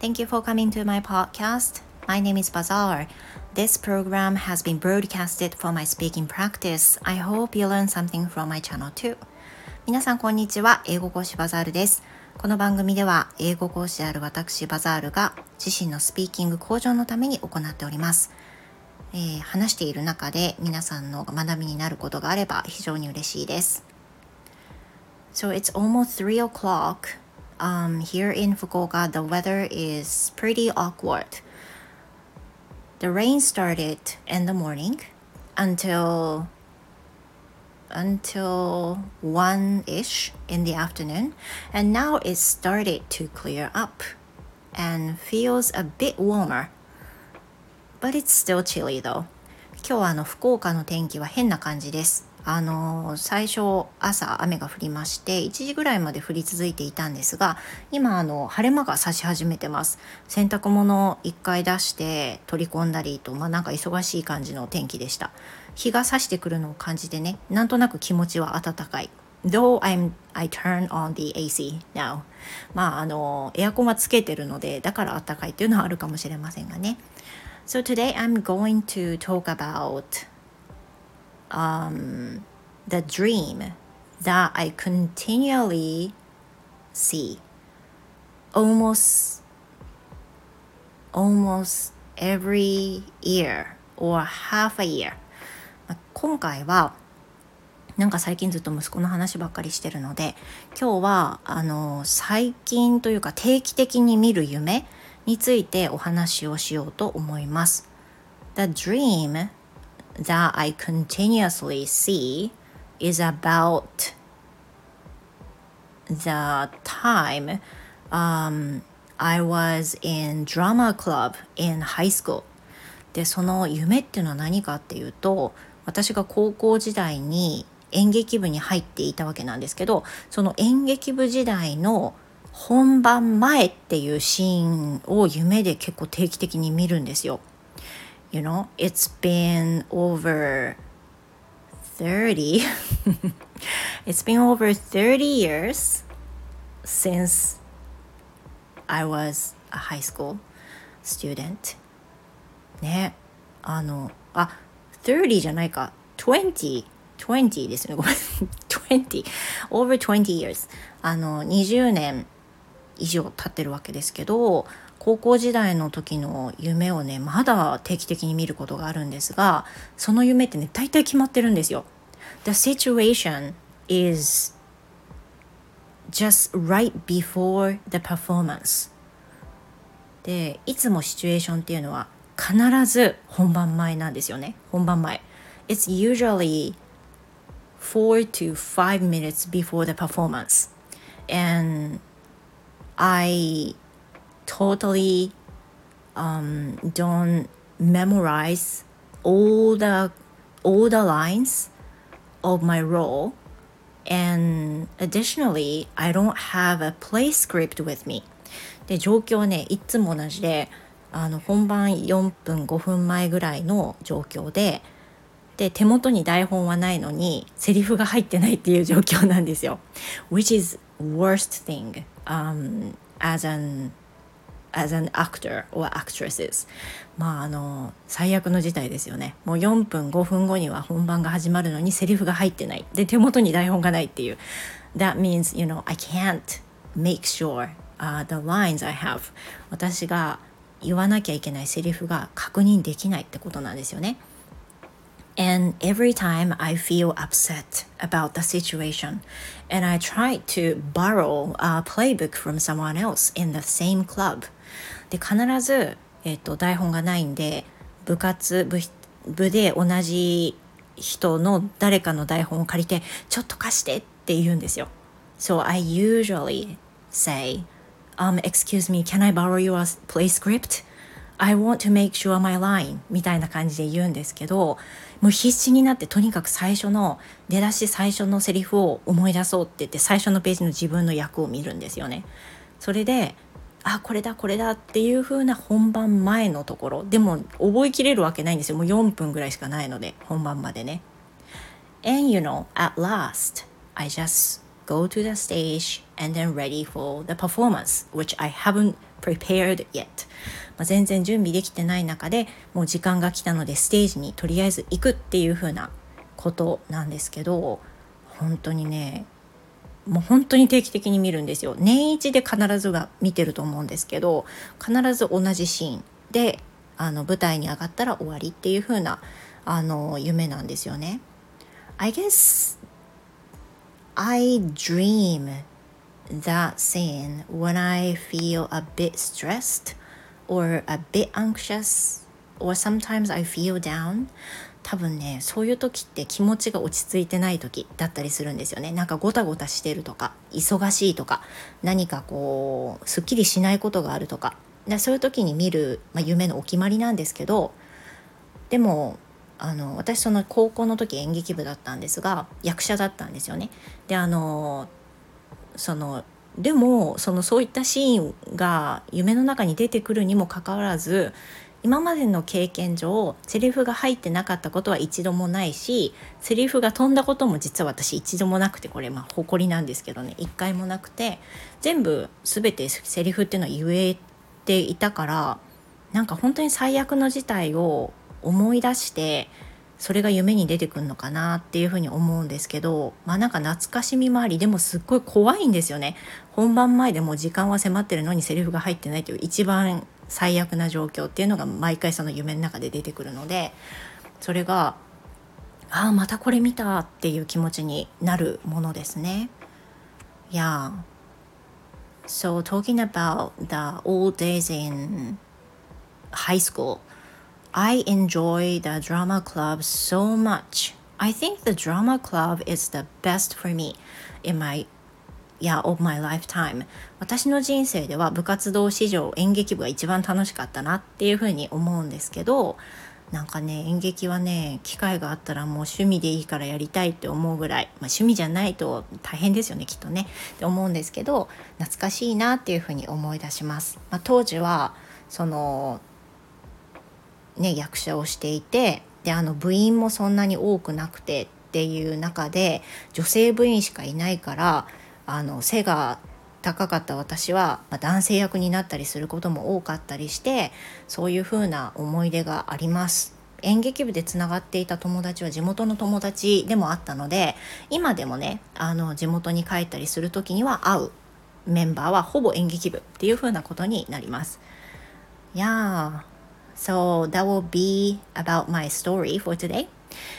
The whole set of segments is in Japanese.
Thank you for coming to my podcast. My name is Bazaar. This program has been broadcasted for my speaking practice. I hope you learn something from my channel too. 皆さんこんにちは。英語講師バザールです。この番組では英語講師である私バザールが自身のスピーキング向上のために行っております。えー、話している中で皆さんの学びになることがあれば非常に嬉しいです。So it's almost 3 o'clock. Um, here in Fukuoka, the weather is pretty awkward. The rain started in the morning until until 1ish in the afternoon and now it started to clear up and feels a bit warmer but it's still chilly though 今日はあの福岡の天気は変な感じです あの最初朝雨が降りまして1時ぐらいまで降り続いていたんですが今あの晴れ間が差し始めてます。洗濯物1回出して取り込んだりとまあなんか忙しい感じの天気でした。日が差してくるのを感じてねなんとなく気持ちは暖かい。Though I'm, I turn on the AC now まああのエアコンはつけてるのでだから暖かいっていうのはあるかもしれませんがね。So today I'm going to talk about um, the dream that I continually see almost almost every year or half a year 今回はなんか最近ずっと息子の話ばっかりしてるので今日はあの最近というか定期的に見る夢についてお話をしようと思います。The dream that I continuously see is about the time um, I was in drama club in high school でその夢っていうのは何かっていうと私が高校時代に演劇部に入っていたわけなんですけどその演劇部時代の本番前っていうシーンを夢で結構定期的に見るんですよ。You know, it's been over 30. it's been over 30 years since I was a high school student. ね。あの、あ、30じゃないか。20。20ですね。ごめん。20。over 20 years。あの、20年以上経ってるわけですけど、高校時代の時の夢をねまだ定期的に見ることがあるんですがその夢ってね大体決まってるんですよ。The situation is just right before the performance でいつもシチュエーションっていうのは必ず本番前なんですよね本番前 It's usually 4 to 5 minutes before the performance and I totally um, don't memorize all the all the lines of my role and additionally I don't have a play script with me で状況ねいつも同じであの本番4分5分前ぐらいの状況でで手元に台本はないのにセリフが入ってないっていう状況なんですよ which is worst thing、um, as an as an actor or actresses まああの最悪の事態ですよねもう4分5分後には本番が始まるのにセリフが入ってないで手元に台本がないっていう That means you know I can't make sure、uh, the lines I have 私が言わなきゃいけないセリフが確認できないってことなんですよね And every time I feel upset about the situation, and I try to borrow a playbook from someone else in the same club, で必ず、えーと、台本がないんで部活部部で同じ人の誰かの台本を借りてちょっと貸してって言うんですよ。So I usually say, um, excuse me, can I borrow your play script? I want to make sure my line みたいな感じで言うんですけどもう必死になってとにかく最初の出だし最初のセリフを思い出そうって言って最初のページの自分の役を見るんですよね。それであこれだこれだっていう風な本番前のところ。でも覚えきれるわけないんですよ。もう4分ぐらいしかないので本番までね。And you know at last I just go to the stage and then ready for the performance which I haven't prepared yet. まあ、全然準備できてない中でもう時間が来たのでステージにとりあえず行くっていう風なことなんですけど本当にねもう本当に定期的に見るんですよ年一で必ずが見てると思うんですけど必ず同じシーンであの舞台に上がったら終わりっていう風なあの夢なんですよね。I guess I dream that scene when I feel a bit stressed or a bit anxious or sometimes I feel down 多分ねそういう時って気持ちが落ち着いてない時だったりするんですよねなんかゴタゴタしてるとか忙しいとか何かこうすっきりしないことがあるとかでそういう時に見る、まあ、夢のお決まりなんですけどでもあの私その高校の時演劇部だったんですが役者だったんですよね。であのそのでもそのそういったシーンが夢の中に出てくるにもかかわらず今までの経験上セリフが入ってなかったことは一度もないしセリフが飛んだことも実は私一度もなくてこれまあ誇りなんですけどね。一回もなくて全部全てセリフっていうのは言えていたからなんか本当に最悪の事態を思い出してそれが夢に出てくるのかなっていうふうに思うんですけどまあなんか懐かしみもありでもすっごい怖いんですよね。本番前でも時間は迫ってるのにセリフが入ってないという一番最悪な状況っていうのが毎回その夢の中で出てくるのでそれがああまたこれ見たっていう気持ちになるものですね。Yeah. So talking about the old days in high school I enjoy the drama club so much. I think the drama club is the best for me in my yeah, of my lifetime 私の人生では部活動史上演劇部が一番楽しかったなっていうふうに思うんですけどなんかね演劇はね機会があったらもう趣味でいいからやりたいって思うぐらい、まあ、趣味じゃないと大変ですよねきっとねって思うんですけど懐かしいなっていうふうに思い出します。まあ、当時はそのね、役者をしていてであの部員もそんなに多くなくてっていう中で女性部員しかいないからあの背が高かった私は、まあ、男性役になったりすることも多かったりしてそういう風な思い出があります。演劇部でつながっていた友達は地元の友達でもあったので今でもねあの地元に帰ったりする時には会うメンバーはほぼ演劇部っていう風なことになります。いや So that will be about my story for today.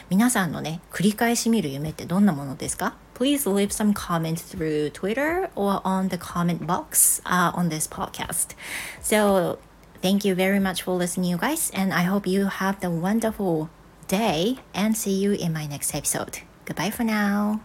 皆さんのね、繰り返し見る夢ってどんなものですか？Please leave some comments through Twitter or on the comment box uh, on this podcast. So thank you very much for listening, you guys, and I hope you have the wonderful day and see you in my next episode. Goodbye for now.